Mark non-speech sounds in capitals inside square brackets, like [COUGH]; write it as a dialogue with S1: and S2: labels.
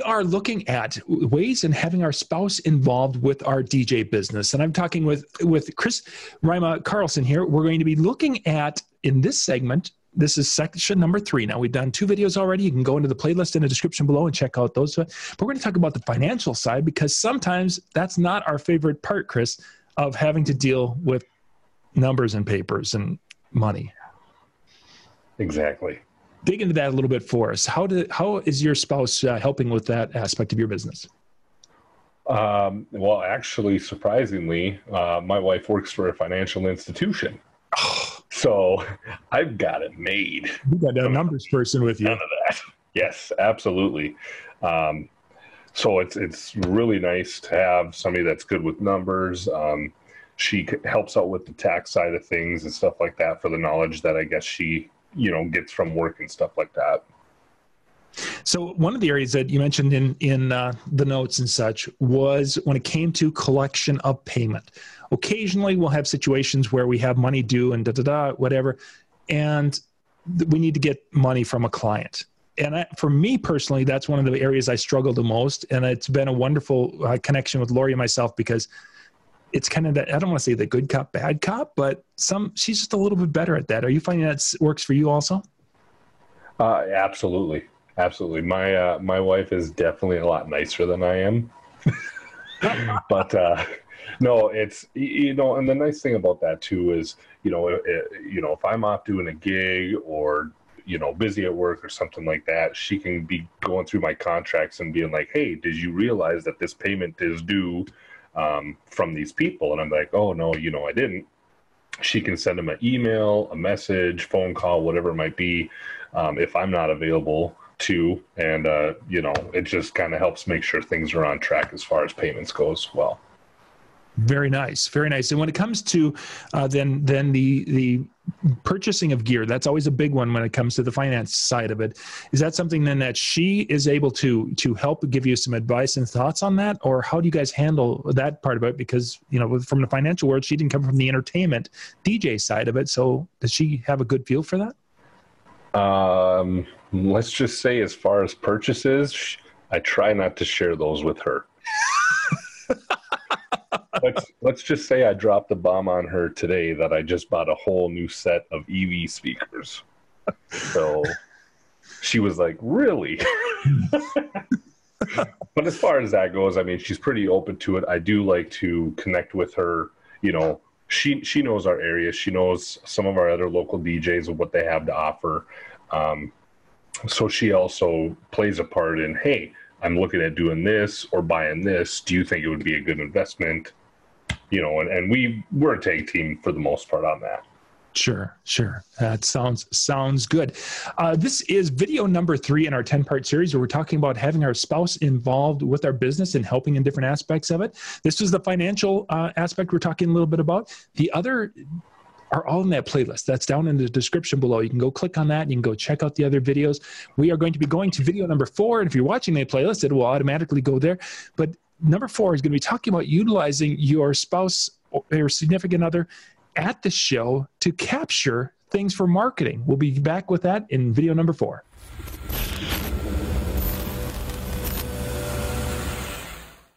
S1: are looking at ways in having our spouse involved with our DJ business. And I'm talking with, with Chris Rima Carlson here. We're going to be looking at, in this segment, this is section number three. Now, we've done two videos already. You can go into the playlist in the description below and check out those. But we're going to talk about the financial side because sometimes that's not our favorite part, Chris, of having to deal with numbers and papers and money.
S2: Exactly.
S1: Dig into that a little bit for us. How did how is your spouse uh, helping with that aspect of your business?
S2: Um, well, actually, surprisingly, uh, my wife works for a financial institution. [SIGHS] so I've got it made.
S1: You got a numbers person with you.
S2: None of that. Yes, absolutely. Um, so it's it's really nice to have somebody that's good with numbers. Um, she helps out with the tax side of things and stuff like that for the knowledge that I guess she you know gets from work and stuff like that.
S1: So one of the areas that you mentioned in in uh, the notes and such was when it came to collection of payment. Occasionally, we'll have situations where we have money due and da da da whatever, and we need to get money from a client. And I, for me personally, that's one of the areas I struggle the most. And it's been a wonderful uh, connection with Lori and myself because it's kind of that I don't want to say the good cop, bad cop, but some she's just a little bit better at that. Are you finding that works for you also?
S2: Uh, absolutely, absolutely. My uh, my wife is definitely a lot nicer than I am, [LAUGHS] but uh, no, it's you know, and the nice thing about that too is you know, it, you know, if I'm off doing a gig or you know busy at work or something like that she can be going through my contracts and being like hey did you realize that this payment is due um, from these people. And I'm like, oh, no, you know, I didn't. She can send them an email, a message, phone call, whatever it might be, um, if I'm not available to. And, uh, you know, it just kind of helps make sure things are on track as far as payments go as well.
S1: Very nice, very nice. And when it comes to uh, then then the the purchasing of gear, that's always a big one when it comes to the finance side of it. Is that something then that she is able to to help give you some advice and thoughts on that, or how do you guys handle that part of it? Because you know, from the financial world, she didn't come from the entertainment DJ side of it. So does she have a good feel for that?
S2: Um, let's just say, as far as purchases, I try not to share those with her. Let's let's just say I dropped the bomb on her today that I just bought a whole new set of EV speakers. So she was like, "Really?" [LAUGHS] but as far as that goes, I mean, she's pretty open to it. I do like to connect with her. You know, she she knows our area. She knows some of our other local DJs and what they have to offer. Um, so she also plays a part in, hey, I'm looking at doing this or buying this. Do you think it would be a good investment? You know, and, and we we're a tag team for the most part on that.
S1: Sure, sure. That sounds sounds good. Uh, this is video number three in our ten part series, where we're talking about having our spouse involved with our business and helping in different aspects of it. This is the financial uh, aspect we're talking a little bit about. The other are all in that playlist. That's down in the description below. You can go click on that. And you can go check out the other videos. We are going to be going to video number four, and if you're watching the playlist, it will automatically go there. But number four is going to be talking about utilizing your spouse or significant other at the show to capture things for marketing. We'll be back with that in video number four.